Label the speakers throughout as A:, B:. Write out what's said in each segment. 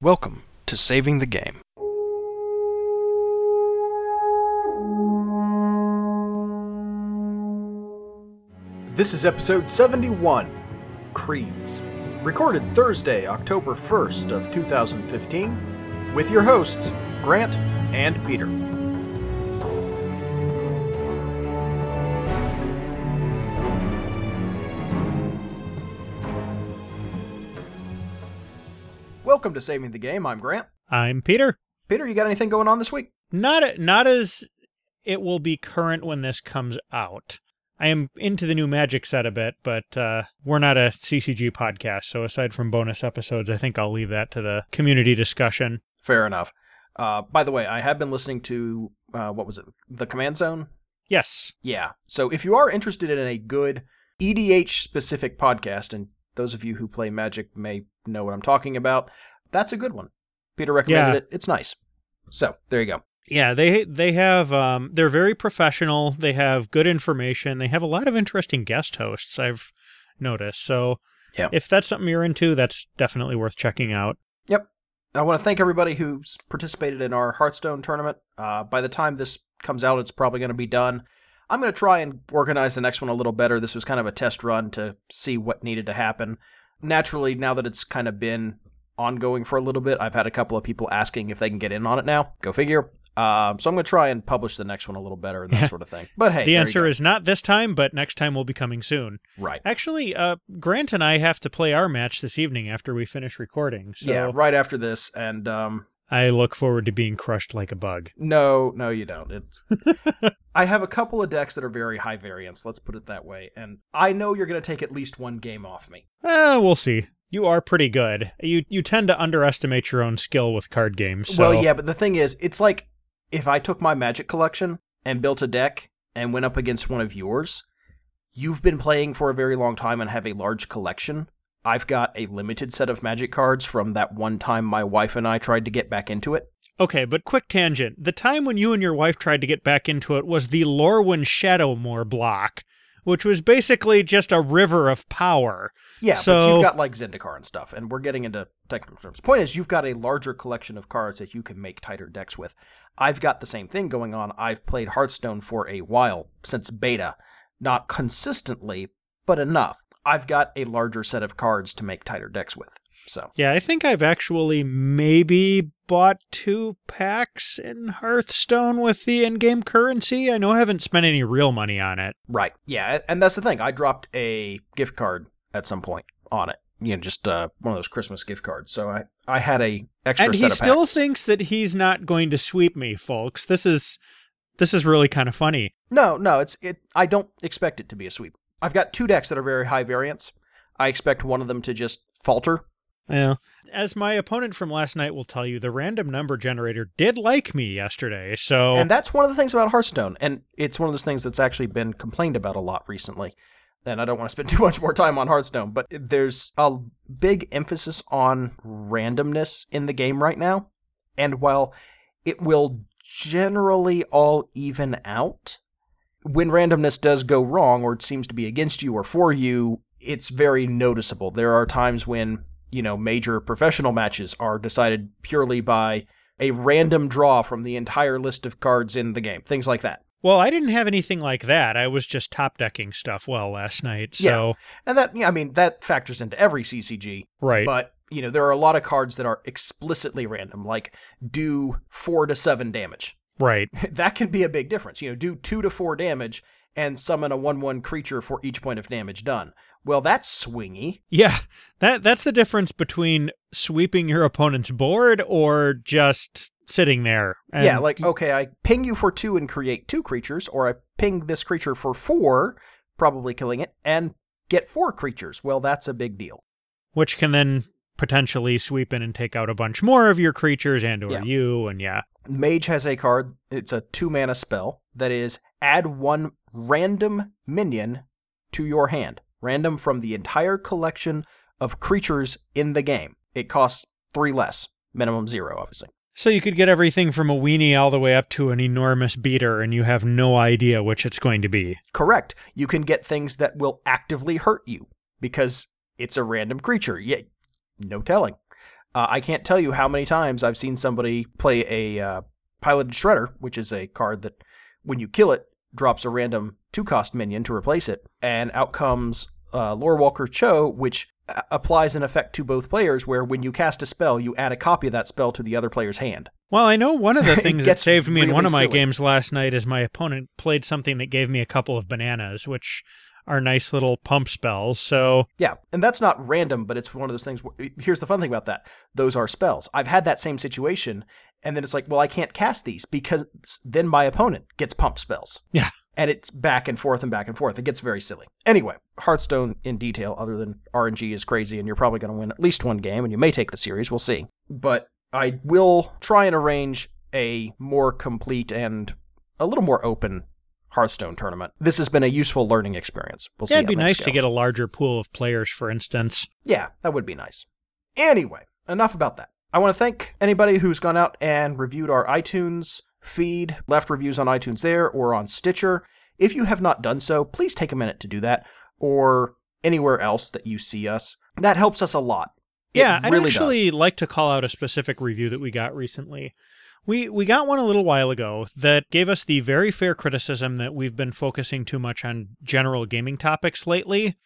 A: Welcome to Saving the Game.
B: This is episode 71 Creeds, recorded Thursday, October 1st of 2015, with your hosts Grant and Peter. Welcome to Saving the Game. I'm Grant.
C: I'm Peter.
B: Peter, you got anything going on this week?
C: Not not as it will be current when this comes out. I am into the new Magic set a bit, but uh, we're not a CCG podcast, so aside from bonus episodes, I think I'll leave that to the community discussion.
B: Fair enough. Uh, by the way, I have been listening to uh, what was it? The Command Zone.
C: Yes.
B: Yeah. So if you are interested in a good EDH specific podcast, and those of you who play Magic may know what I'm talking about, that's a good one. Peter recommended
C: Yeah.
B: it. It's nice. So there you go.
C: Yeah, they they have um they're very professional. They have good information. They have a lot of interesting guest hosts I've noticed. So
B: Yeah.
C: if that's something you're into, that's definitely worth checking out. Yep.
B: I want to thank everybody who's participated in our Hearthstone tournament. Uh, by the time this comes out, it's probably going to be done. I'm going to try and organize the next one a little better. This was kind of a test run to see what needed to happen. Naturally, now that it's kind of been ongoing for a little bit, I've had a couple of people asking if they can get in on it now. Go figure. Um, so I'm going to try and publish the next one a little better and that sort of thing. But hey,
C: the answer is not this time, but next time will be coming soon.
B: right.
C: Actually, uh, Grant and I have to play our match this evening after we finish recording. So
B: yeah, right after this, and um,
C: I look forward to being crushed like a bug.
B: No, no, you don't. It's I have a couple of decks that are very high variance, let's put it that way, and I know you're going to take at least one game off me.
C: Uh, we'll see. You are pretty good. You you tend to underestimate your own skill with card games. So.
B: Well, yeah, but the thing is, it's like if I took my Magic collection and built a deck and went up against one of yours, you've been playing for a very long time and have a large collection. I've got a limited set of Magic cards from that one time my wife and I tried to get back into it.
C: Okay, but quick tangent. The time when you and your wife tried to get back into it was the Lorwyn Shadowmoor block, which was basically just a river of power.
B: Yeah, but
C: So-
B: you've got like Zendikar and stuff, and we're getting into technical terms. Point is, you've got a larger collection of cards that you can make tighter decks with. I've got the same thing going on. I've played Hearthstone for a while, since beta. Not consistently, but enough. I've got a larger set of cards to make tighter decks with. So,
C: Yeah, I think I've actually maybe bought two packs in Hearthstone with the in-game currency. I know I haven't spent any real money on it.
B: right. Yeah, and that's the thing. I dropped a gift card at some point on it. You know, just uh, one of those Christmas gift cards. So I, I had a extra
C: and he still
B: packs.
C: thinks that he's not going to sweep me, folks. This is this is really kind of funny.
B: No, no, it's it. I don't expect it to be a sweep. I've got two decks that are very high variance. I expect one of them to just falter.
C: Yeah. As my opponent from last night will tell you, the random number generator did like me yesterday. So
B: And that's one of the things about Hearthstone, and it's one of those things that's actually been complained about a lot recently. And I don't want to spend too much more time on Hearthstone, but there's a big emphasis on randomness in the game right now. And while it will generally all even out, when randomness does go wrong or it seems to be against you or for you, it's very noticeable. There are times when, you know, major professional matches are decided purely by a random draw from the entire list of cards in the game, things like that.
C: well, I didn't have anything like that. I was just top decking stuff well last night. So
B: And that, yeah, I mean, that factors into every CCG,
C: right.
B: but, you know, there are a lot of cards that are explicitly random, like do four to seven damage.
C: right.
B: that can be a big difference. You know, do two to four damage and summon a 1 1 creature for each point of damage done. Well, that's swingy.
C: Yeah. That that's the difference between sweeping your opponent's board or just sitting there. And
B: yeah, like, okay, I ping you for two and create two creatures, or I ping this creature for four, probably killing it, and get four creatures. Well, that's a big deal.
C: which can then potentially sweep in and take out a bunch more of your creatures and or
B: Yeah.
C: you and yeah.
B: Mage has a card, it's a two mana spell, that is add one random minion to your hand. Random from the entire collection of creatures in the game. It costs three less, minimum zero, obviously.
C: So you could get everything from a weenie all the way up to an enormous beater and you have no idea which it's going to be.
B: Correct. You can get things that will actively hurt you because it's a random creature. Yeah, no telling. Uh, I can't tell you how many times I've seen somebody play a uh, piloted shredder, which is a card that when you kill it drops a random two cost minion to replace it, and out comes uh, Lorewalker Cho, which a- applies an effect to both players, where when you cast a spell, you add a copy of that spell to the other player's hand.
C: Well, I know one of the things that saved me in one of my
B: silly.
C: games last night is my opponent played something that gave me a couple of bananas, which are nice little pump spells. So,
B: Yeah, and that's not random, but it's one of those things. Where, here's the fun thing about that: those are spells. I've had that same situation, and then it's like, well, I can't cast these because then my opponent gets pump spells.
C: Yeah.
B: And it's back and forth and back and forth. It gets very silly. Anyway, Hearthstone in detail, other than RNG is crazy, and you're probably going to win at least one game, and you may take the series. We'll see. But I will try and arrange a more complete and a little more open Hearthstone tournament. This has been a useful learning experience. We'll see.
C: yeah, it'd be nice
B: go.
C: to get a larger pool of players, for instance.
B: Yeah, that would be nice. Anyway, enough about that. I want to thank anybody who's gone out and reviewed our iTunes feed, left reviews on iTunes there or on Stitcher. If you have not done so, please take a minute to do that or anywhere else that you see us. That helps us a lot. It
C: Yeah, I'd
B: really
C: actually
B: does.
C: like to call out a specific review that we got recently. We we got one a little while ago that gave us the very fair criticism that we've been focusing too much on general gaming topics lately.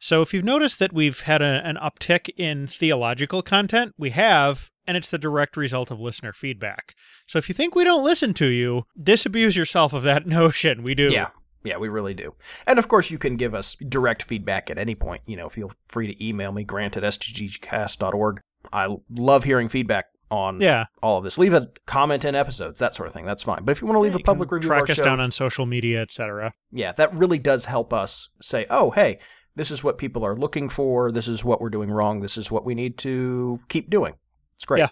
C: So if you've noticed that we've had a, an uptick in theological content, we have, and it's the direct result of listener feedback. So if you think we don't listen to you, disabuse yourself of that notion. We do.
B: Yeah. Yeah, we really do. And of course, you can give us direct feedback at any point. You know, feel free to email me, grant at sggcast.org. I love hearing feedback on
C: Yeah.
B: all of this. Leave a comment in episodes, that sort of thing. That's fine. But if you want to leave
C: You
B: a public review
C: track us
B: show,
C: down on social media, etc.
B: yeah, that really does help us say, oh, hey, this is what people are looking for. This is what we're doing wrong. This is what we need to keep doing. It's great.
C: Yeah.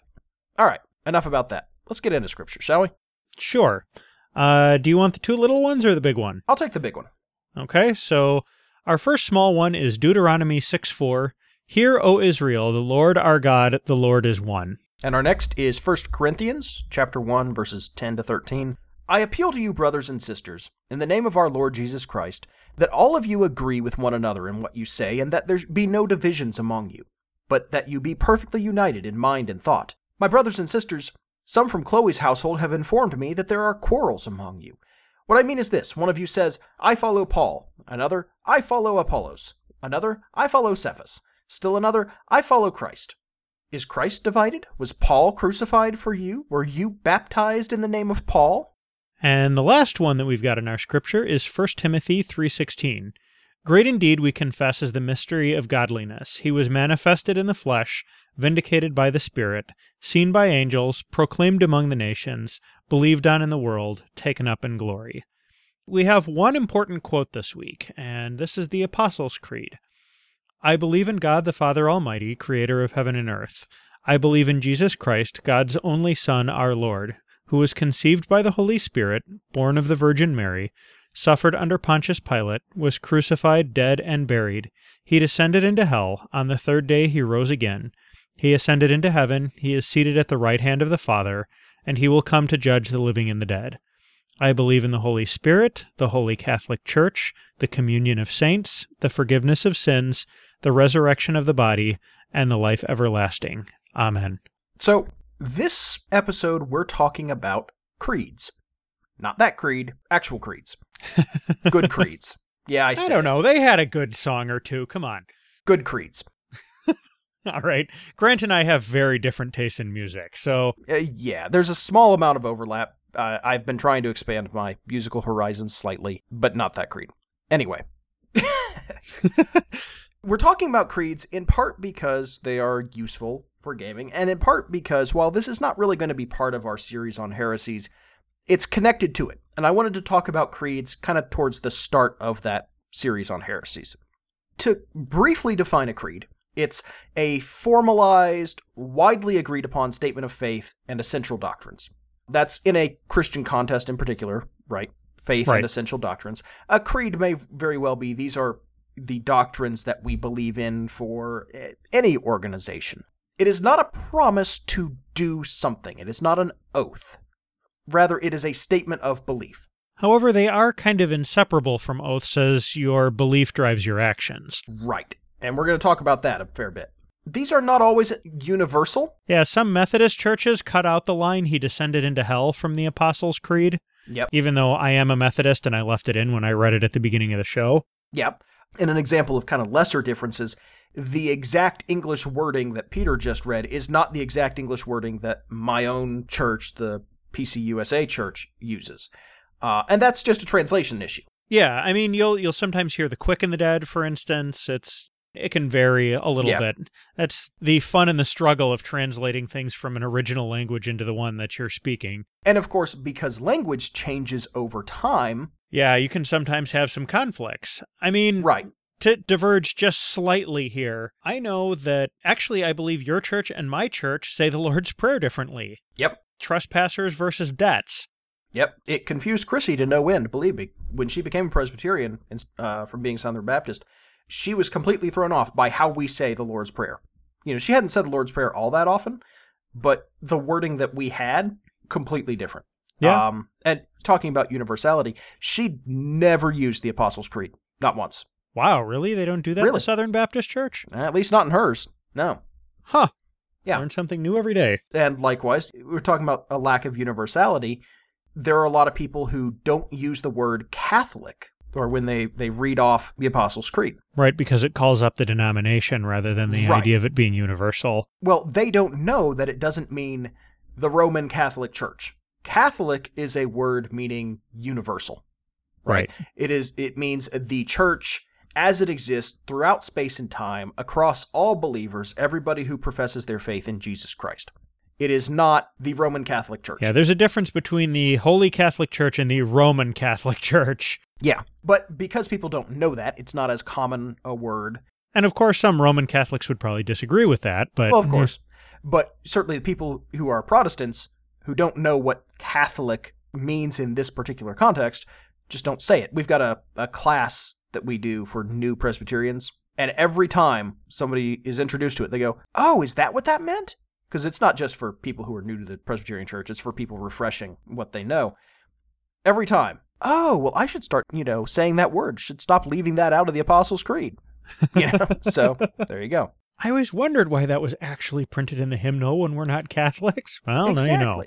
B: All right. Enough about that. Let's get into scripture, shall we?
C: Sure. Uh, do you want the two little ones or the big one?
B: I'll take the big one.
C: Okay, so our first small one is Deuteronomy 6 4. Hear, O Israel, the Lord our God, the Lord is one.
B: And our next is 1 Corinthians chapter 1 verses 10 to 13. I appeal to you brothers and sisters in the name of our Lord Jesus Christ that all of you agree with one another in what you say and that there be no divisions among you, but that you be perfectly united in mind and thought. My brothers and sisters, some from Chloe's household have informed me that there are quarrels among you. What I mean is this one of you says, I follow Paul. Another, I follow Apollos. Another, I follow Cephas. Still another, I follow Christ. Is Christ divided? Was Paul crucified for you? Were you baptized in the name of Paul?
C: And the last one that we've got in our scripture is 1 Timothy 3:16. Great indeed we confess is the mystery of godliness. He was manifested in the flesh, vindicated by the Spirit, seen by angels, proclaimed among the nations, believed on in the world, taken up in glory. We have one important quote this week, and this is the Apostles' Creed. I believe in God the Father Almighty, creator of heaven and earth. I believe in Jesus Christ, God's only Son, our Lord, who was conceived by the Holy Spirit, born of the Virgin Mary, suffered under Pontius Pilate, was crucified, dead, and buried. He descended into hell. On the third day he rose again. He ascended into heaven. He is seated at the right hand of the Father, and he will come to judge the living and the dead. I believe in the Holy Spirit, the Holy Catholic Church, the communion of saints, the forgiveness of sins, the resurrection of the body, and the life everlasting. Amen.
B: So, this episode, we're talking about creeds. Not that creed, actual creeds. Good creeds. Yeah, I,
C: I don't
B: it.
C: know. They had a good song or two. Come on.
B: Good creeds.
C: All right. Grant and I have very different tastes in music. So,
B: Uh, yeah, there's a small amount of overlap. Uh, I've been trying to expand my musical horizons slightly, but not that creed. Anyway, we're talking about creeds in part because they are useful for gaming, and in part because while this is not really going to be part of our series on heresies, it's connected to it. And I wanted to talk about creeds kind of towards the start of that series on heresies. To briefly define a creed, it's a formalized, widely agreed upon statement of faith and essential doctrines. That's in a Christian context in particular, right? Faith
C: Right.
B: and essential doctrines. A creed may very well be these are the doctrines that we believe in for eh, any organization. It is not a promise to do something, it is not an oath. Rather, it is a statement of belief.
C: however, they are kind of inseparable from oaths as your belief drives your actions.
B: Right. And we're going to talk about that a fair bit. these are not always universal.
C: Yeah, some Methodist churches cut out the line, he descended into hell from the Apostles' Creed,
B: Yep.
C: even though I am a Methodist and I left it in when I read it at the beginning of the show.
B: Yep. And an example of kind of lesser differences, the exact English wording that Peter just read is not the exact English wording that my own church, the PCUSA church, uses. Uh, and that's just a translation issue.
C: Yeah, I mean, you'll you'll sometimes hear the quick and the dead, for instance. It's it can vary a little
B: Yeah.
C: bit. That's the fun and the struggle of translating things from an original language into the one that you're speaking.
B: And of course, because language changes over time,
C: Yeah, you can sometimes have some conflicts. I mean,
B: right.
C: to diverge just slightly here, I know that actually I believe your church and my church say the Lord's Prayer differently.
B: Yep.
C: Trespassers versus debts.
B: Yep. It confused Chrissy to no end, believe me. When she became a Presbyterian uh, from being Southern Baptist, she was completely thrown off by how we say the Lord's Prayer. You know, she hadn't said the Lord's Prayer all that often, but the wording that we had, completely different.
C: Yeah.
B: Um, and talking about universality, she never used the Apostles' Creed. Not once.
C: Wow, really? They don't do that in the Southern Baptist Church?
B: At least not in hers. No.
C: Huh.
B: Yeah.
C: Learn something new every day.
B: And likewise, we're talking about a lack of universality. There are a lot of people who don't use the word Catholic or when they, they read off the Apostles' Creed.
C: Right, because it calls up the denomination rather than the
B: Right.
C: idea of it being universal.
B: Well, they don't know that it doesn't mean the Roman Catholic Church. Catholic is a word meaning universal.
C: Right.
B: It is it means the church as it exists throughout space and time across all believers, everybody who professes their faith in Jesus Christ. It is not the Roman Catholic Church.
C: Yeah, there's a difference between the Holy Catholic Church and the Roman Catholic Church.
B: Yeah, but because people don't know that, it's not as common a word.
C: And of course, some Roman Catholics would probably disagree with that, but
B: Well, of course. But certainly the people who are Protestants who don't know what Catholic means in this particular context just don't say it. We've got a, a class that we do for new Presbyterians, and every time somebody is introduced to it, they go, Oh, is that what that meant? Because it's not just for people who are new to the Presbyterian church, it's for people refreshing what they know. Every time, oh, well, I should start, you know, saying that word, should stop leaving that out of the Apostles' Creed. You know, so there you go.
C: I always wondered why that was actually printed in the hymnal when we're not Catholics. Well, now you know.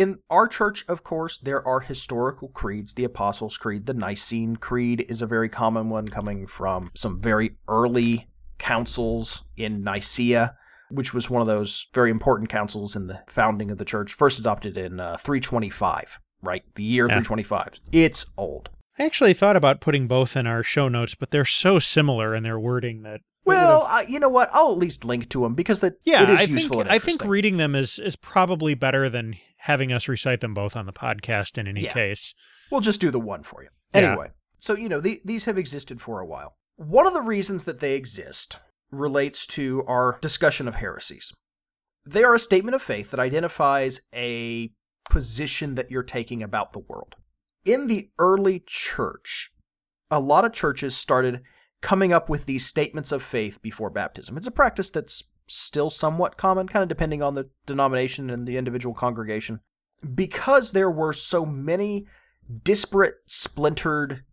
B: In our church, of course, there are historical creeds. The Apostles' Creed, the Nicene Creed is a very common one coming from some very early councils in Nicaea, which was one of those very important councils in the founding of the church, first adopted in uh, 325, right? The year
C: Yeah.
B: 325. It's old.
C: I actually thought about putting both in our show notes, but they're so similar in their wording that.
B: Well, uh, you know what? I'll at least link to them because that
C: yeah,
B: it is
C: I
B: useful
C: think I think reading them is is probably better than having us recite them both on the podcast. In any
B: Yeah.
C: case,
B: We'll just do the one for you.
C: Yeah.
B: Anyway, so, you know, the, these have existed for a while. One of the reasons that they exist relates to our discussion of heresies. They are a statement of faith that identifies a position that you're taking about the world. In the early church, a lot of churches started coming up with these statements of faith before baptism. It's a practice that's still somewhat common, kind of depending on the denomination and the individual congregation. Because there were so many disparate, splintered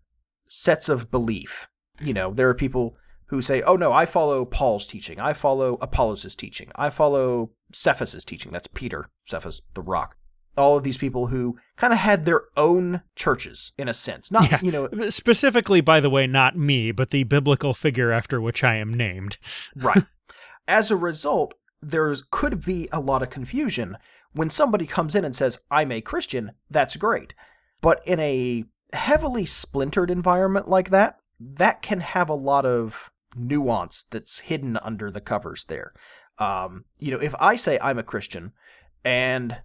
B: sets of belief. You know, there are people who say, oh no, I follow Paul's teaching. I follow Apollos' teaching. I follow Cephas' teaching. That's Peter, Cephas, the rock. All of these people who kind of had their own churches, in a sense. Not,
C: Yeah.
B: you know,
C: specifically, by the way, not me, but the biblical figure after which I am named.
B: Right. As a result, there could be a lot of confusion when somebody comes in and says, I'm a Christian, that's great. But in a heavily splintered environment like that, that can have a lot of nuance that's hidden under the covers there. Um, you know, if I say I'm a Christian and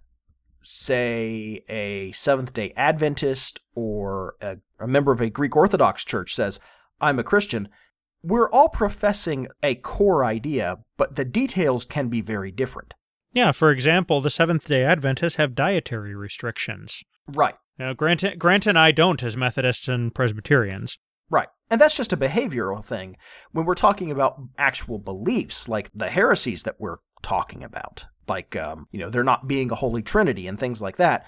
B: say a Seventh day Adventist or a, a member of a Greek Orthodox church says, I'm a Christian, we're all professing a core idea, but the details can be very different.
C: Yeah, for example, the Seventh day Adventists have dietary restrictions.
B: Right,
C: Now, Grant, Grant and I don't as Methodists and Presbyterians.
B: right. And that's just a behavioral thing. When we're talking about actual beliefs, like the heresies that we're talking about, like, um, you know, there not being a Holy Trinity and things like that,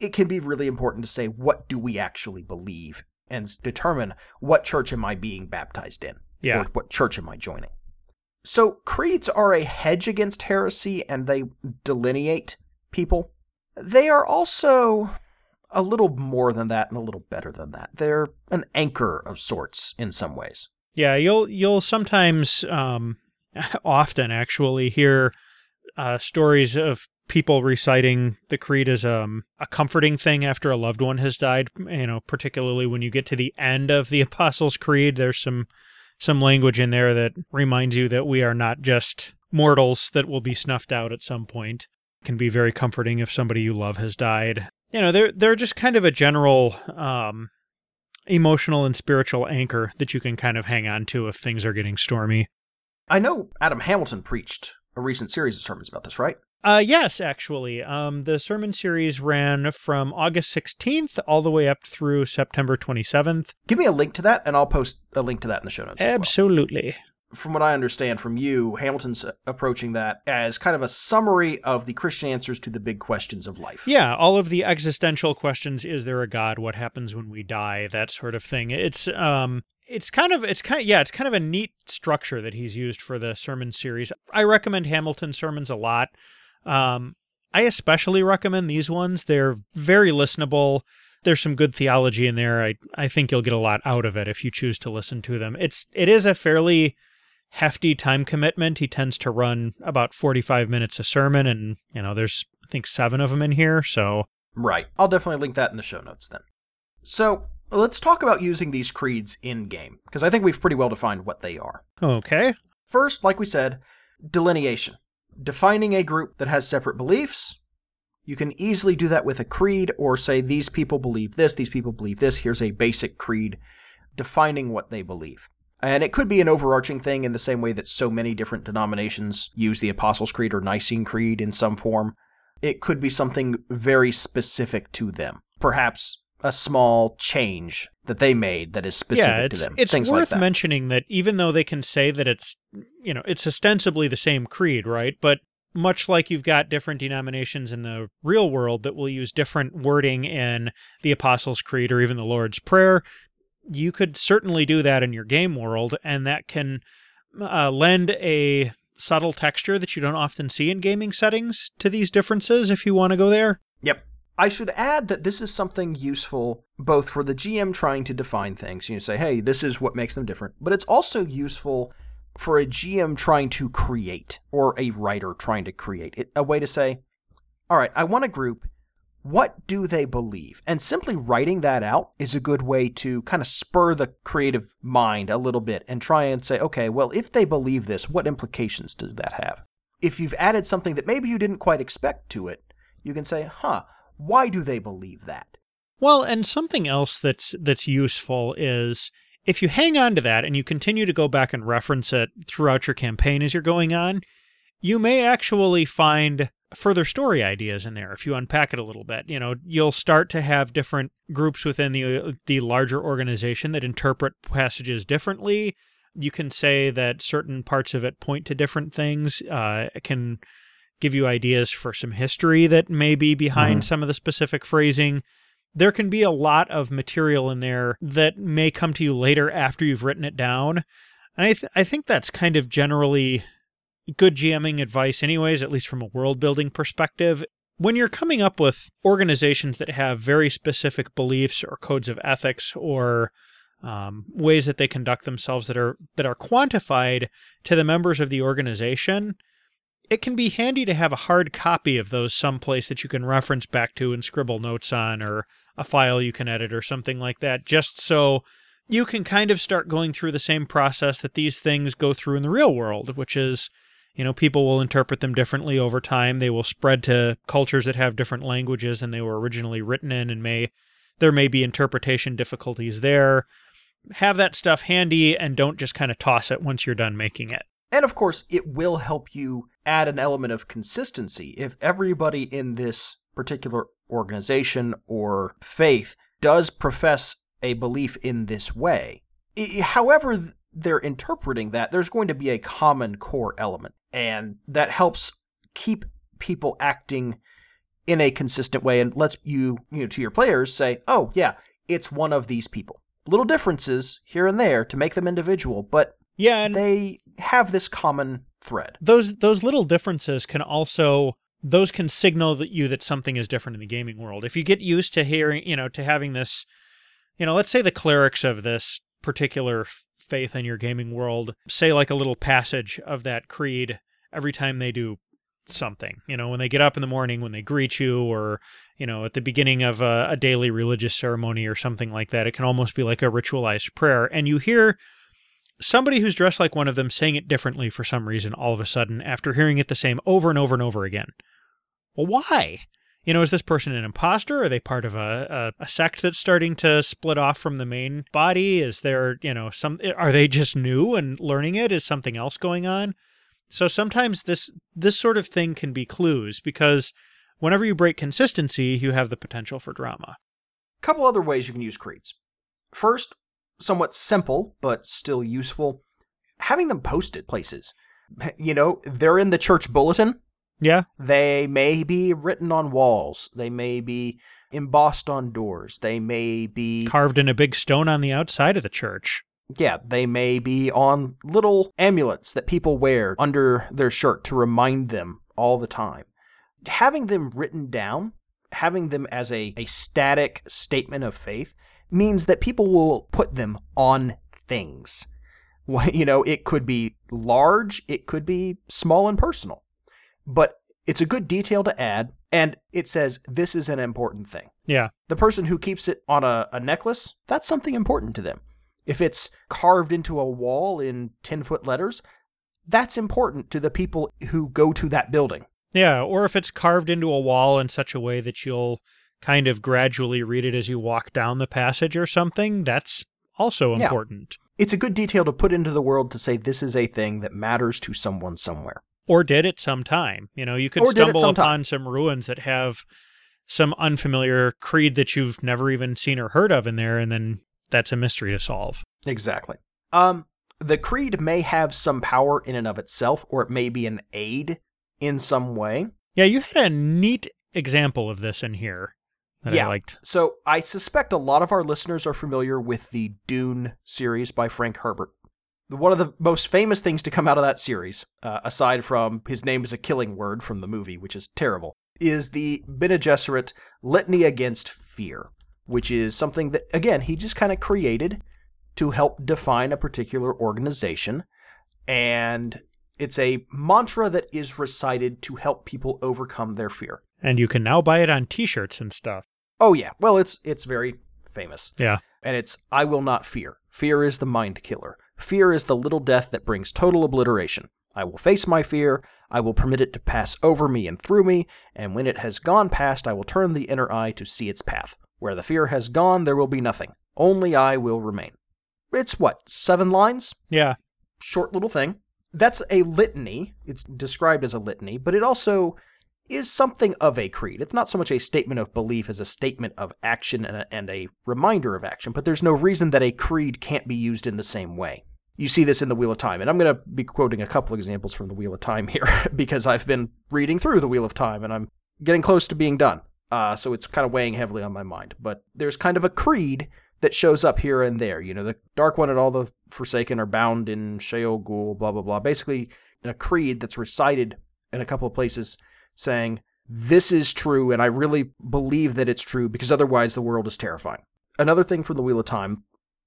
B: it can be really important to say, what do we actually believe? And determine what church am I being baptized in?
C: Yeah.
B: Or what church am I joining? So, creeds are a hedge against heresy and they delineate people. They are also a little more than that and a little better than that. They're an anchor of sorts in some ways.
C: Yeah, you'll you'll sometimes, um, often actually, hear uh, stories of people reciting the creed as um, a comforting thing after a loved one has died. You know, particularly when you get to the end of the Apostles' Creed, there's some some language in there that reminds you that we are not just mortals that will be snuffed out at some point. It can be very comforting if somebody you love has died. You know, they're they're just kind of a general um, emotional and spiritual anchor that you can kind of hang on to if things are getting stormy.
B: I know Adam Hamilton preached a recent series of sermons about this, right?
C: Uh, yes, actually. Um, the sermon series ran from August 16th all the way up through September 27th.
B: Give me a link to that, and I'll post a link to that in the show notes. as well.
C: Absolutely.
B: From what I understand from you, Hamilton's approaching that as kind of a summary of the Christian answers to the big questions of life.
C: Yeah, all of the existential questions is there a god what happens when we die that sort of thing. It's um it's kind of it's kind of yeah, it's kind of a neat structure that he's used for the sermon series. I recommend Hamilton sermons a lot. Um I especially recommend these ones. They're very listenable. There's some good theology in there. I I think you'll get a lot out of it if you choose to listen to them. It's it is a fairly hefty time commitment. He tends to run about 45 minutes a sermon and, you know, there's I think 7 of them in here, so
B: Right. I'll definitely link that in the show notes then. So, let's talk about using these creeds in game, because I think we've pretty well defined what they are.
C: okay.
B: First, like we said, delineation. Defining a group that has separate beliefs. You can easily do that with a creed or say these people believe this, these people believe this. Here's a basic creed defining what they believe. And it could be an overarching thing in the same way that so many different denominations use the Apostles' Creed or Nicene Creed in some form. It could be something very specific to them. Perhaps a small change that they made that is specific
C: yeah,
B: to them.
C: it's
B: Things like
C: worth
B: that.
C: mentioning that even though they can say that it's you know it's ostensibly the same creed, right? But much like you've got different denominations in the real world that will use different wording in the Apostles' Creed or even the Lord's Prayer, you could certainly do that in your game world, and that can uh, lend a subtle texture that you don't often see in gaming settings to these differences if you want to go there.
B: Yep. I should add that this is something useful both for the GM trying to define things. You say, hey, this is what makes them different. But it's also useful for a GM trying to create or a writer trying to create. It, a way to say, all right, I want a group. What do they believe? And simply writing that out is a good way to kind of spur the creative mind a little bit and try and say, okay, well, if they believe this, what implications does that have? If you've added something that maybe you didn't quite expect to it, you can say, huh, why do they believe that?
C: Well, and something else that's that's useful is if you hang on to that and you continue to go back and reference it throughout your campaign as you're going on, you may actually find further story ideas in there if you unpack it a little bit. You know, you'll start to have different groups within the the larger organization that interpret passages differently. You can say that certain parts of it point to different things. Uh, can give you ideas for some history that may be behind
B: Mhm.
C: some of the specific phrasing. There can be a lot of material in there that may come to you later after you've written it down. And I, th- I think that's kind of generally good GMing advice, anyways, at least from a world building perspective. When you're coming up with organizations that have very specific beliefs or codes of ethics or um, ways that they conduct themselves that are that are quantified to the members of the organization, it can be handy to have a hard copy of those someplace that you can reference back to and scribble notes on, or a file you can edit, or something like that, just so you can kind of start going through the same process that these things go through in the real world, which is, you know, people will interpret them differently over time. They will spread to cultures that have different languages than they were originally written in, and may there may be interpretation difficulties there. Have that stuff handy and don't just kind of toss it once you're done making it.
B: And of course, it will help you add an element of consistency. If everybody in this particular organization or faith does profess a belief in this way, however they're interpreting that, there's going to be a common core element. And that helps keep people acting in a consistent way and lets you, you know, to your players say, oh, yeah, it's one of these people. Little differences here and there to make them individual, but
C: Yeah, and
B: they have this common thread.
C: those those little differences can also those can signal that you that something is different in the gaming world. If you get used to hearing, you know, to having this, you know, let's say the clerics of this particular faith in your gaming world say like a little passage of that creed every time they do something. You know, when they get up in the morning, when they greet you, or you know, at the beginning of a, a daily religious ceremony or something like that. It can almost be like a ritualized prayer, and you hear somebody who's dressed like one of them saying it differently for some reason all of a sudden after hearing it the same over and over and over again. Well, why? You know, is this person an imposter? Are they part of a, a, a sect that's starting to split off from the main body? Is there, you know, some are they just new and learning it? Is something else going on? So sometimes this this sort of thing can be clues because whenever you break consistency, you have the potential for drama.
B: A couple other ways you can use creeds. First, somewhat simple but still useful, having them posted places. You know, they're in the church bulletin.
C: Yeah,
B: They may be written on walls. They may be embossed on doors. They may be
C: carved in a big stone on the outside of the church.
B: yeah, they may be on little amulets that people wear under their shirt to remind them all the time. Having them written down, having them as a, a static statement of faith, means that people will put them on things. You know, it could be large, it could be small and personal, but it's a good detail to add, and it says this is an important thing
C: Yeah,
B: the person who keeps it on a, a necklace, that's something important to them. If it's carved into a wall in 10 foot letters, that's important to the people who go to that building.
C: Yeah, or if it's carved into a wall in such a way that you'll kind of gradually read it as you walk down the passage or something, that's also
B: Yeah.
C: important.
B: It's a good detail to put into the world to say this is a thing that matters to someone somewhere.
C: Or did at some time. You know, you could
B: Or
C: stumble upon some ruins that have some unfamiliar creed that you've never even seen or heard of in there, and then that's a mystery to solve.
B: Exactly. Um, the creed may have some power in and of itself, or it may be an aid in some way.
C: Yeah, you had a neat example of this in here
B: Yeah.
C: I liked.
B: So I suspect a lot of our listeners are familiar with the Dune series by Frank Herbert. One of the most famous things to come out of that series, uh, aside from his name is a killing word from the movie, which is terrible, is the Bene Gesserit Litany Against Fear, which is something that, again, he just kind of created to help define a particular organization. And it's a mantra that is recited to help people overcome their fear.
C: And you can now buy it on t shirts and stuff.
B: Oh yeah, well it's it's very famous.
C: Yeah.
B: And it's I will not fear. Fear is the mind killer. Fear is the little death that brings total obliteration. I will face my fear. I will permit it to pass over me and through me, and when it has gone past, I will turn the inner eye to see its path. Where the fear has gone, there will be nothing. Only I will remain. It's what, seven lines?
C: Yeah.
B: short little thing. That's a litany. It's described as a litany, but it also is something of a creed. It's not so much a statement of belief as a statement of action and a, and a reminder of action, but there's no reason that a creed can't be used in the same way. You see this in the Wheel of Time, and I'm going to be quoting a couple examples from the Wheel of Time here because I've been reading through the Wheel of Time and I'm getting close to being done. Uh, so it's kind of weighing heavily on my mind. But there's kind of a creed that shows up here and there. You know, the Dark One and all the Forsaken are bound in Shayol Ghul, blah, blah, blah. Basically, a creed that's recited in a couple of places saying, This is true, and I really believe that it's true because otherwise the world is terrifying. Another thing from the Wheel of Time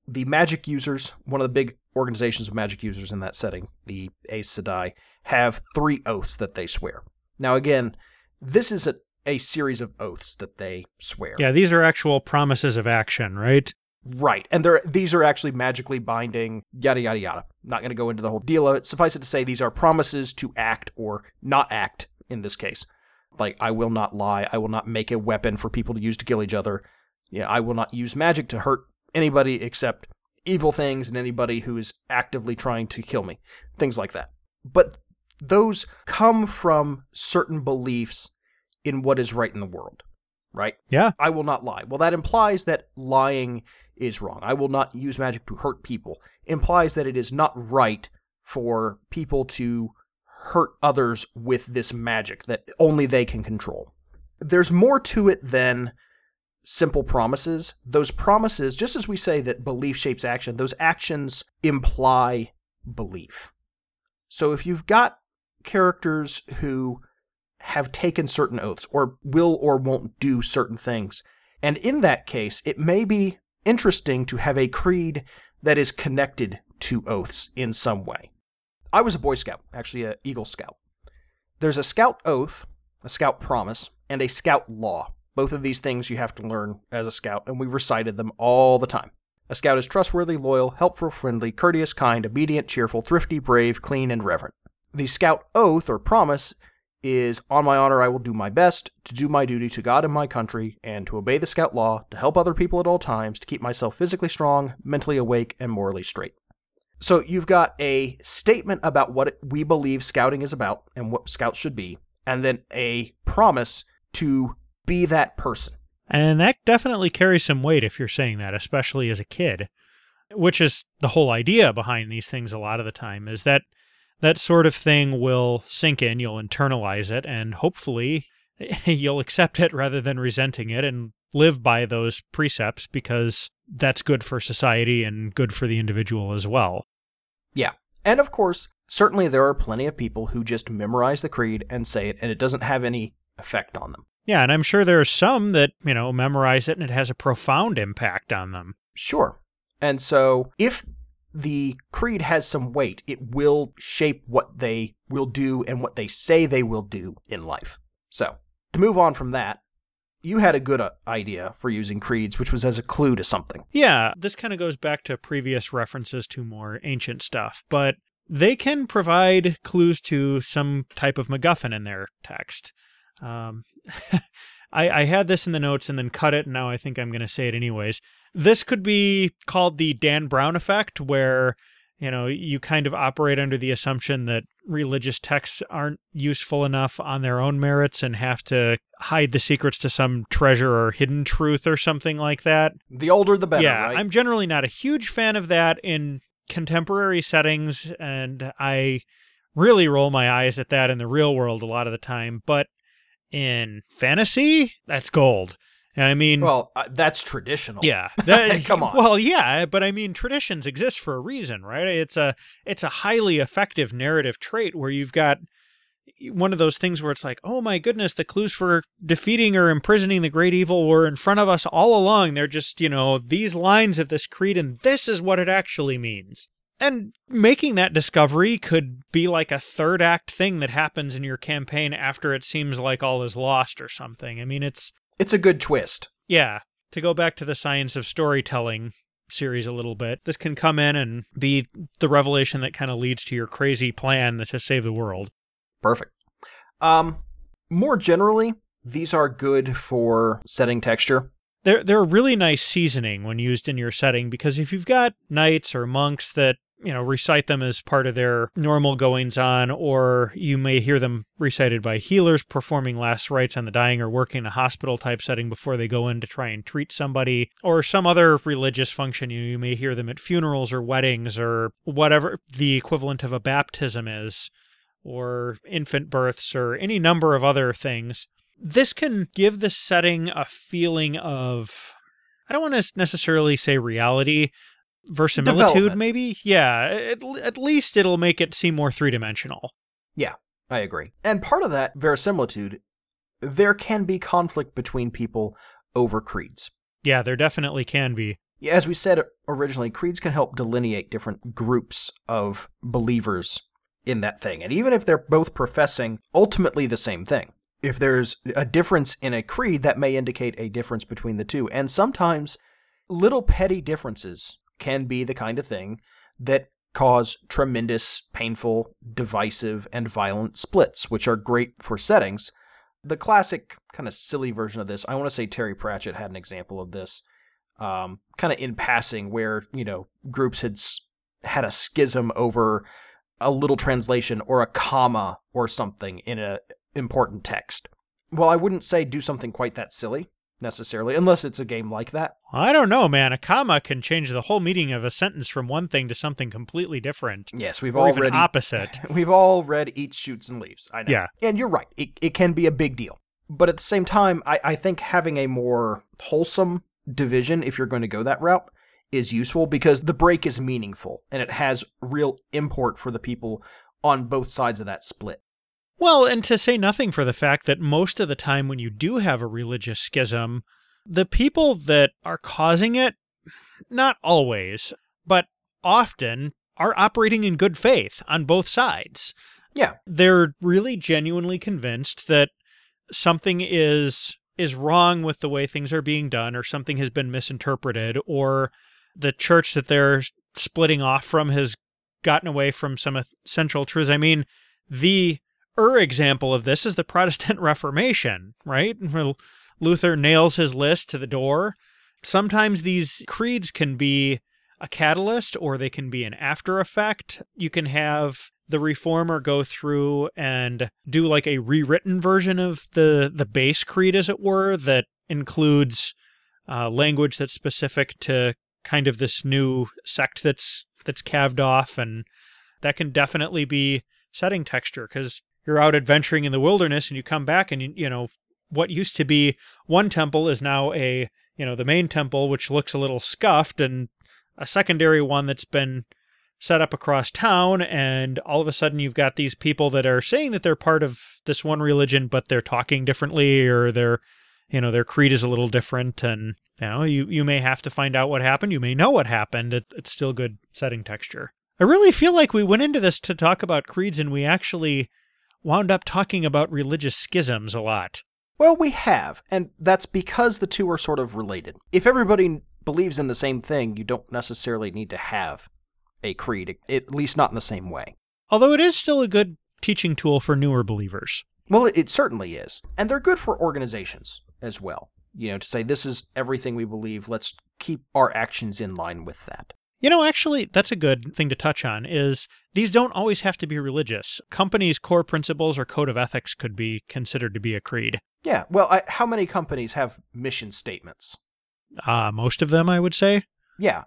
B: the magic users, one of the big organizations of magic users in that setting, the Aes Sedai, have three oaths that they swear. Now, again, this is a, a series of oaths that they swear.
C: Yeah, these are actual promises of action, right?
B: Right. And they're these are actually magically binding, yada yada yada. Not gonna go into the whole deal of it. Suffice it to say these are promises to act or not act in this case. Like I will not lie, I will not make a weapon for people to use to kill each other. Yeah, I will not use magic to hurt anybody except evil things and anybody who is actively trying to kill me. Things like that. But those come from certain beliefs in what is right in the world. Right?
C: Yeah.
B: I will not lie. Well, that implies that lying is wrong. I will not use magic to hurt people. Implies that it is not right for people to hurt others with this magic that only they can control. There's more to it than simple promises. Those promises, just as we say that belief shapes action, those actions imply belief. So if you've got characters who have taken certain oaths or will or won't do certain things, and in that case, it may be interesting to have a creed that is connected to oaths in some way. I was a Boy Scout, actually a Eagle Scout. There's a Scout oath, a Scout promise, and a Scout law. Both of these things you have to learn as a Scout, and we recited them all the time. A Scout is trustworthy, loyal, helpful, friendly, courteous, kind, obedient, cheerful, thrifty, brave, clean, and reverent. The Scout oath or promise is on my honor, I will do my best to do my duty to God and my country, and to obey the Scout law, to help other people at all times, to keep myself physically strong, mentally awake, and morally straight. So you've got a statement about what we believe scouting is about and what scouts should be, and then a promise to be that person.
C: And that definitely carries some weight if you're saying that, especially as a kid, which is the whole idea behind these things a lot of the time is that that sort of thing will sink in, you'll internalize it, and hopefully you'll accept it rather than resenting it and live by those precepts because that's good for society and good for the individual as well.
B: Yeah. And of course, certainly there are plenty of people who just memorize the creed and say it, and it doesn't have any effect on them.
C: Yeah, and I'm sure there are some that, you know, memorize it and it has a profound impact on them.
B: Sure. And so if the creed has some weight, it will shape what they will do and what they say they will do in life. So, to move on from that, you had a good uh, idea for using creeds, which was as a clue to something.
C: Yeah, this kind of goes back to previous references to more ancient stuff, but they can provide clues to some type of MacGuffin in their text. Um, I, I had this in the notes and then cut it, and now I think I'm going to say it anyways. This could be called the Dan Brown effect, where you know you kind of operate under the assumption that religious texts aren't useful enough on their own merits and have to hide the secrets to some treasure or hidden truth or something like that.
B: The older the better.
C: yeah,
B: right?
C: I'm generally not a huge fan of that in contemporary settings, and I really roll my eyes at that in the real world a lot of the time. But in fantasy, that's gold. And I mean,
B: well, uh, that's traditional.
C: yeah, that,
B: Come on.
C: Well, yeah, but I mean, traditions exist for a reason, right? It's a it's a highly effective narrative trait where you've got one of those things where it's like, oh my goodness, the clues for defeating or imprisoning the great evil were in front of us all along. They're just, you know, these lines of this creed, and this is what it actually means. And making that discovery could be like a third act thing that happens in your campaign after it seems like all is lost or something. I mean, it's
B: It's a good twist.
C: yeah, to go back to the science of storytelling series a little bit, this can come in and be the revelation that kind of leads to your crazy plan to save the world.
B: Perfect. Um, more generally, these are good for setting texture.
C: They're they're a really nice seasoning when used in your setting because if you've got knights or monks that you know recite them as part of their normal goings on, or you may hear them recited by healers performing last rites on the dying or working in a hospital type setting before they go in to try and treat somebody, or some other religious function. You, you may hear them at funerals or weddings or whatever the equivalent of a baptism is, or infant births or any number of other things this can give the setting a feeling of I don't want to necessarily say reality, verisimilitude
B: Development.
C: maybe. Yeah, at, at least it'll make it seem more three-dimensional.
B: Yeah, I agree. And part of that verisimilitude, there can be conflict between people over creeds.
C: Yeah, there definitely can be.
B: As we said originally, creeds can help delineate different groups of believers in that thing. And even if they're both professing ultimately the same thing, if there's a difference in a creed, that may indicate a difference between the two. And sometimes little petty differences can be the kind of thing that cause tremendous, painful, divisive, and violent splits, which are great for settings. The classic kind of silly version of this, I want to say Terry Pratchett had an example of this, um, kind of in passing, where you know groups had had a schism over a little translation or a comma or something in a important text. Well, I wouldn't say do something quite that silly necessarily, unless it's a game like that.
C: I don't know, man. A comma can change the whole meaning of a sentence from one thing to something completely different,
B: Yes, we've
C: even
B: already
C: opposite.
B: We've all read Eats, Shoots, and Leaves. I know.
C: Yeah.
B: And you're right. It, it can be a big deal. But at the same time, I, I think having a more wholesome division, if you're going to go that route, is useful because the break is meaningful and it has real import for the people on both sides of that split.
C: Well, and to say nothing for the fact that most of the time when you do have a religious schism, the people that are causing it, not always, but often are operating in good faith on both sides.
B: Yeah.
C: They're really genuinely convinced that something is is wrong with the way things are being done or something has been misinterpreted or the church that they're splitting off from has gotten away from some essential truths. I mean, the er example of this is the Protestant Reformation, right? Luther nails his list to the door. Sometimes these creeds can be a catalyst or they can be an after effect. You can have the reformer go through and do like a rewritten version of the the base creed as it were that includes uh, language that's specific to kind of this new sect that's that's calved off and that can definitely be setting texture because you're out adventuring in the wilderness and you come back and you, you know what used to be one temple is now a you know the main temple which looks a little scuffed and a secondary one that's been set up across town. And all of a sudden you've got these people that are saying that they're part of this one religion but they're talking differently or their you know their creed is a little different. And you know you you may have to find out what happened. You may know what happened. It, it's still good setting texture. I really feel like we went into this to talk about creeds and we actually wound up talking about religious schisms a lot
B: well we have and that's because the two are sort of related if everybody believes in the same thing you don't necessarily need to have a creed, at least not in the same way.
C: Although it is still a good teaching tool for newer believers.
B: Well, it, certainly is. And they're good for organizations as well. You know, to say this is everything we believe, let's keep our actions in line with that.
C: You know, actually, that's a good thing to touch on is these don't always have to be religious. Companies' core principles or code of ethics could be considered to be a creed.
B: Yeah, well, I, how many companies have mission statements?
C: Uh, most of them, I would say.
B: Yeah.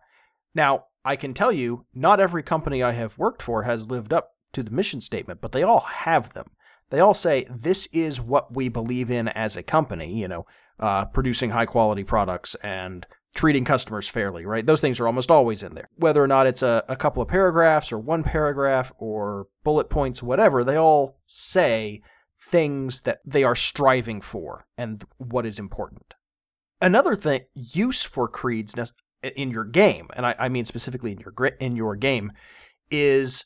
B: Now, I can tell you, not every company I have worked for has lived up to the mission statement, but they all have them. They all say, this is what we believe in as a company, you know, uh, producing high quality products and treating customers fairly, right? Those things are almost always in there. Whether or not it's a, a couple of paragraphs or one paragraph or bullet points, whatever, they all say things that they are striving for and what is important. Another thing, use for creeds in your game, and I, I mean specifically in your in your game, is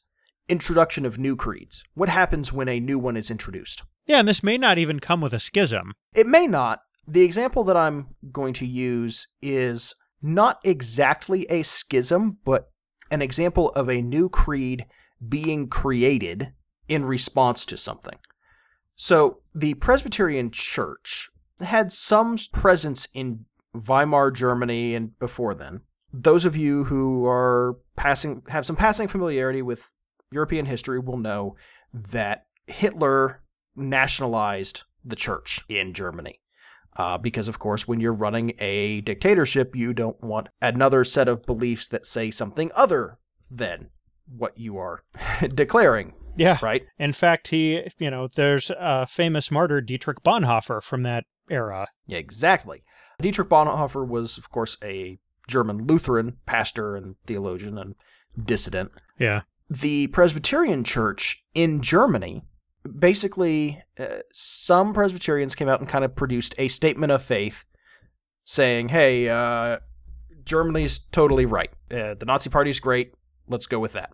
B: introduction of new creeds. What happens when a new one is introduced?
C: Yeah, and this may not even come with a schism.
B: It may not. The example that I'm going to use is not exactly a schism, but an example of a new creed being created in response to something. So, the Presbyterian Church had some presence in Weimar Germany and before then. Those of you who are passing have some passing familiarity with European history will know that Hitler nationalized the church in Germany. Uh, because, of course, when you're running a dictatorship, you don't want another set of beliefs that say something other than what you are declaring.
C: Yeah.
B: Right?
C: In fact, he, you know, there's a famous martyr, Dietrich Bonhoeffer, from that era.
B: Yeah, exactly. Dietrich Bonhoeffer was, of course, a German Lutheran pastor and theologian and dissident.
C: Yeah.
B: The Presbyterian Church in Germany, basically, uh, some Presbyterians came out and kind of produced a statement of faith saying, hey, uh, Germany's totally right. Uh, the Nazi Party's great. Let's go with that.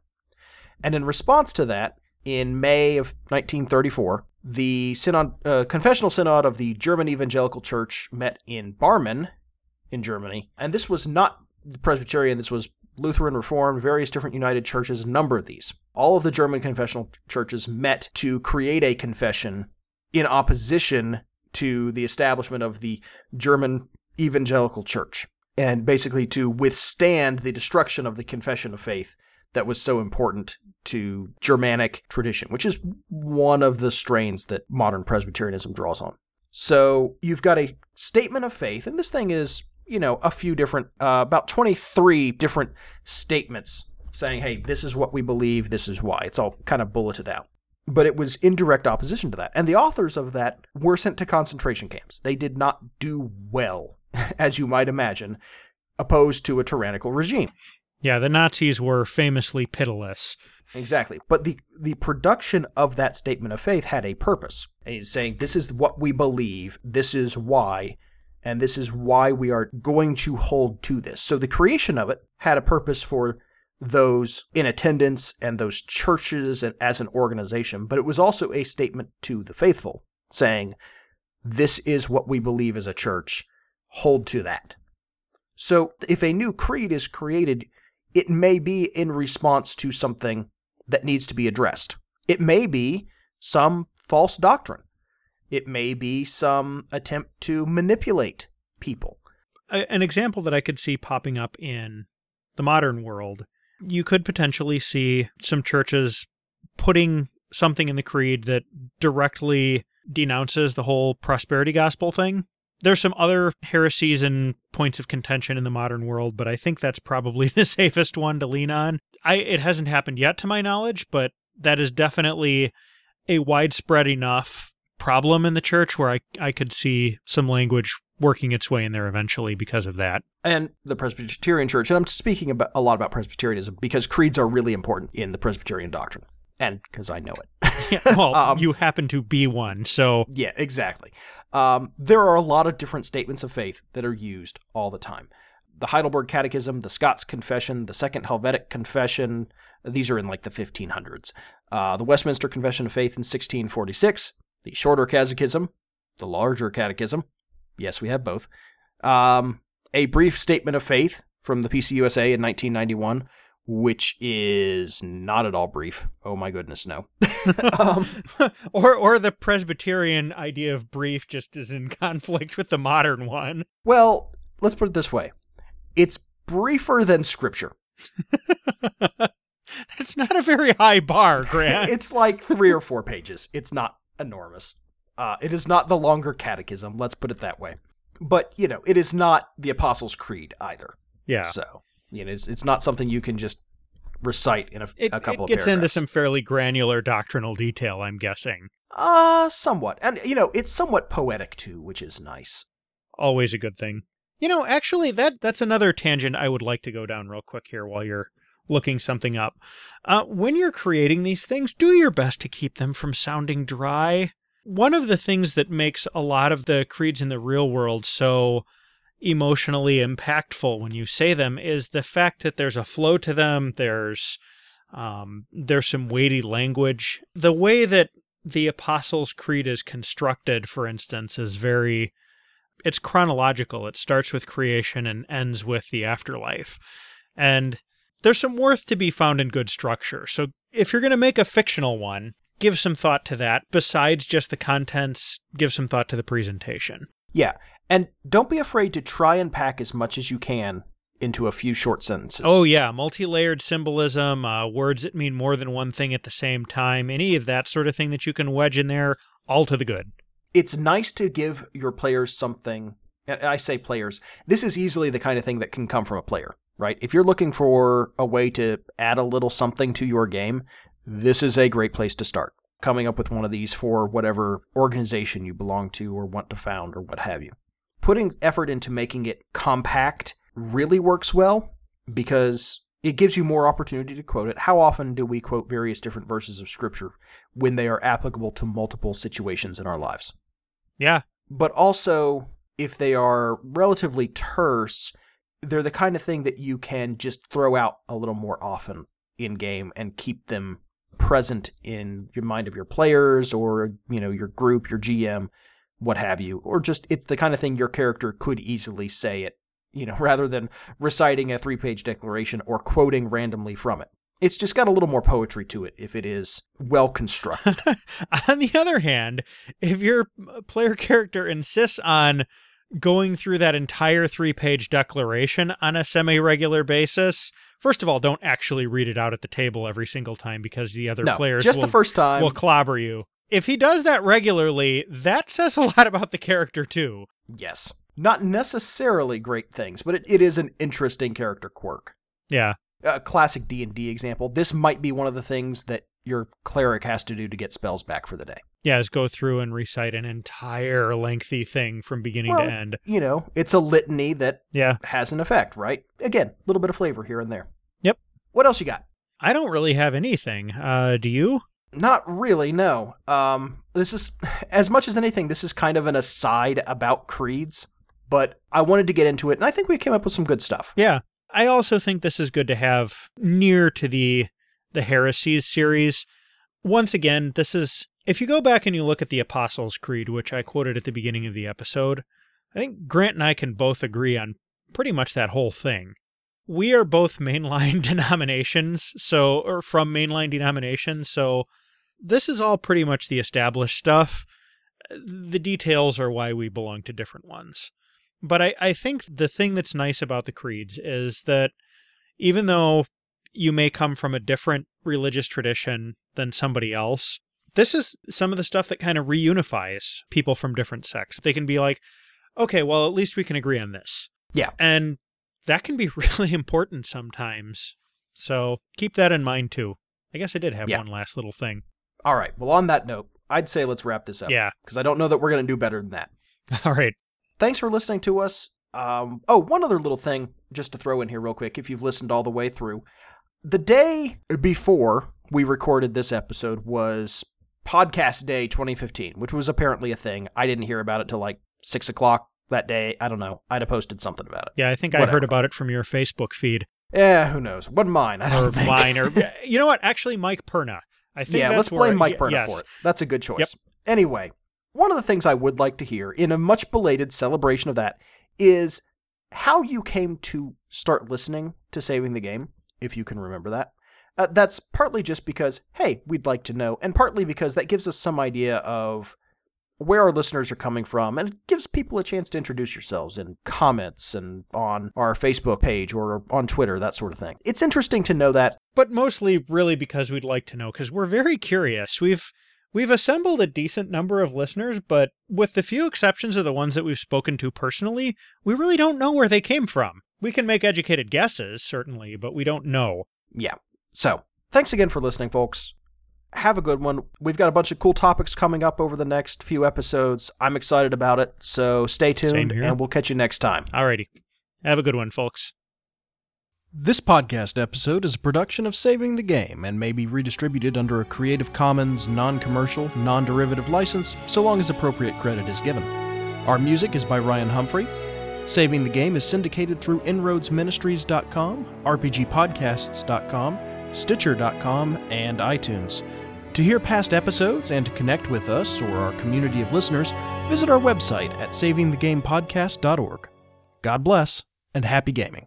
B: And in response to that, in May of 1934, the synod, uh, confessional synod of the German Evangelical Church met in Barmen, in Germany, and this was not Presbyterian. This was Lutheran, Reformed, various different United churches, number these. All of the German confessional churches met to create a confession in opposition to the establishment of the German Evangelical Church, and basically to withstand the destruction of the confession of faith that was so important to Germanic tradition, which is one of the strains that modern Presbyterianism draws on. So you've got a statement of faith, and this thing is, you know, a few different, uh, about 23 different statements saying, hey, this is what we believe, this is why. It's all kind of bulleted out. But it was in direct opposition to that. And the authors of that were sent to concentration camps. They did not do well, as you might imagine, opposed to a tyrannical regime.
C: Yeah, the Nazis were famously pitiless.
B: Exactly. But the the production of that statement of faith had a purpose. Saying this is what we believe, this is why, and this is why we are going to hold to this. So the creation of it had a purpose for those in attendance and those churches and as an organization, but it was also a statement to the faithful saying, This is what we believe as a church. Hold to that. So if a new creed is created, it may be in response to something that needs to be addressed. It may be some false doctrine. It may be some attempt to manipulate people.
C: An example that I could see popping up in the modern world, you could potentially see some churches putting something in the creed that directly denounces the whole prosperity gospel thing. There's some other heresies and points of contention in the modern world, but I think that's probably the safest one to lean on. I it hasn't happened yet to my knowledge, but that is definitely a widespread enough problem in the church where I, I could see some language working its way in there eventually because of that.
B: and the Presbyterian Church. And I'm speaking about a lot about Presbyterianism because creeds are really important in the Presbyterian doctrine, and because I know it.
C: Yeah, well,
B: Um,
C: you happen to be one, so
B: yeah, exactly. Um, there are a lot of different statements of faith that are used all the time. The Heidelberg Catechism, the Scots Confession, the Second Helvetic Confession. These are in like the 1500s. Uh, the Westminster Confession of Faith in 1646. The Shorter Catechism, the Larger Catechism. Yes, we have both. Um, a brief statement of faith from the PCUSA in 1991, which is not at all brief. Oh my goodness, no. um,
C: or or the Presbyterian idea of brief just is in conflict with the modern one.
B: well, let's put it this way it's briefer than Scripture.
C: That's not a very high bar, Grant.
B: it's like three or four pages. It's not enormous. Uh, it is not the longer catechism, let's put it that way. But, you know, it is not the Apostles' Creed either.
C: yeah.
B: So, you know, it's, it's not something you can just recite in a,
C: It,
B: a couple
C: it gets into some fairly granular doctrinal detail, I'm guessing.
B: Uh, somewhat. And, you know, it's somewhat poetic too, which is nice.
C: Always a good thing. You know, actually, that that's another tangent I would like to go down real quick here while you're looking something up. Uh, when you're creating these things, do your best to keep them from sounding dry. One of the things that makes a lot of the creeds in the real world so emotionally impactful when you say them is the fact that there's a flow to them. There's um, there's some weighty language. The way that the Apostles' Creed is constructed, for instance, is very it's chronological. It starts with creation and ends with the afterlife. And there's some worth to be found in good structure. So if you're going to make a fictional one, give some thought to that. Besides just the contents, give some thought to the presentation.
B: Yeah. And don't be afraid to try and pack as much as you can into a few short sentences.
C: Oh, yeah, multi layered symbolism, uh, words that mean more than one thing at the same time, any of that sort of thing that you can wedge in there, all to the good.
B: it's nice to give your players something. I say players. This is easily the kind of thing that can come from a player, right? If you're looking for a way to add a little something to your game, this is a great place to start. Coming up with one of these for whatever organization you belong to or want to found or what have you. Putting effort into making it compact really works well because it gives you more opportunity to quote it. How often do we quote various different verses of scripture when they are applicable to multiple situations in our lives?
C: Yeah,
B: but also if they are relatively terse, they're the kind of thing that you can just throw out a little more often in game and keep them present in your mind of your players or you know your group, your GM, what have you, or just it's the kind of thing your character could easily say it, you know, rather than reciting a three-page declaration or quoting randomly from it. It's just got a little more poetry to it if it is well constructed.
C: on the other hand, if your uh, player character insists on going through that entire three page declaration on a semi regular basis, first of all, don't actually read it out at the table every single time because the other
B: no,
C: players
B: just
C: will,
B: the first time.
C: will clobber you. If he does that regularly, that says a lot about the character too.
B: Yes. Not necessarily great things, but it, it is an interesting character quirk.
C: Yeah.
B: A classic D&D example. This might be one of the things that your cleric has to do to get spells back for the day.
C: Yeah, is go through and recite an entire lengthy thing from beginning
B: Well,
C: to end.
B: You know, it's a litany that
C: Yeah.
B: has an effect, right? Again, a little bit of flavor here and there.
C: Yep.
B: What else you got?
C: I don't really have anything. Uh, do you?
B: Not really, no. Um, this is as much as anything. This is kind of an aside about creeds, but I wanted to get into it, and I think we came up with some good stuff.
C: Yeah. I also think this is good to have near to the the heresies series. Once again, this is if you go back and you look at the Apostles' Creed, which I quoted at the beginning of the episode, I think Grant and I can both agree on pretty much that whole thing. We are both mainline denominations, so or from mainline denominations, so this is all pretty much the established stuff. The details are why we belong to different ones. But I, I think the thing that's nice about the creeds is that even though you may come from a different religious tradition than somebody else, this is some of the stuff that kind of reunifies people from different sects. They can be like, okay, well, at least we can agree on this.
B: Yeah.
C: And that can be really important sometimes. So keep that in mind too. I guess I did have
B: Yeah.
C: one last little thing.
B: All right. Well, on that note, I'd say let's wrap this up.
C: Yeah.
B: Because I don't know that we're going to do better than that.
C: All right.
B: Thanks for listening to us. Um, oh, one other little thing just to throw in here, real quick, if you've listened all the way through. The day before we recorded this episode was Podcast Day 2015, which was apparently a thing. I didn't hear about it till like six o'clock that day. I don't know. I'd have posted something about it.
C: Yeah, I think I heard about it from your Facebook feed
B: Yeah, who knows? Wasn't mine. I don't
C: or
B: think.
C: mine or you know what? Actually, Mike Perna. I think
B: yeah,
C: that's
B: let's blame Mike Perna
C: yes.
B: for it. That's a good choice.
C: Yep.
B: Anyway, one of the things I would like to hear in a much belated celebration of that is how you came to start listening to Saving the Game, if you can remember that. Uh, that's partly just because, hey, we'd like to know, and partly because that gives us some idea of where our listeners are coming from, and it gives people a chance to introduce yourselves in comments and on our Facebook page or on Twitter, that sort of thing. It's interesting to know that
C: But mostly really because we'd like to know because we're very curious. We've we've assembled a decent number of listeners, but with the few exceptions of the ones that we've spoken to personally, we really don't know where they came from. We can make educated guesses, certainly, but we don't know.
B: yeah. So, thanks again for listening, folks. Have a good one. We've got a bunch of cool topics coming up over the next few episodes. I'm excited about it, so stay tuned, and we'll catch you next time.
C: Alrighty. Have a good one, folks.
A: This podcast episode is a production of Saving the Game and may be redistributed under a Creative Commons non commercial, non derivative license so long as appropriate credit is given. Our music is by Ryan Humphrey. Saving the Game is syndicated through InroadsMinistries.com, RPGPodcasts.com, Stitcher.com, and iTunes. To hear past episodes and to connect with us or our community of listeners, visit our website at savingthegamepodcast.org. God bless and happy gaming.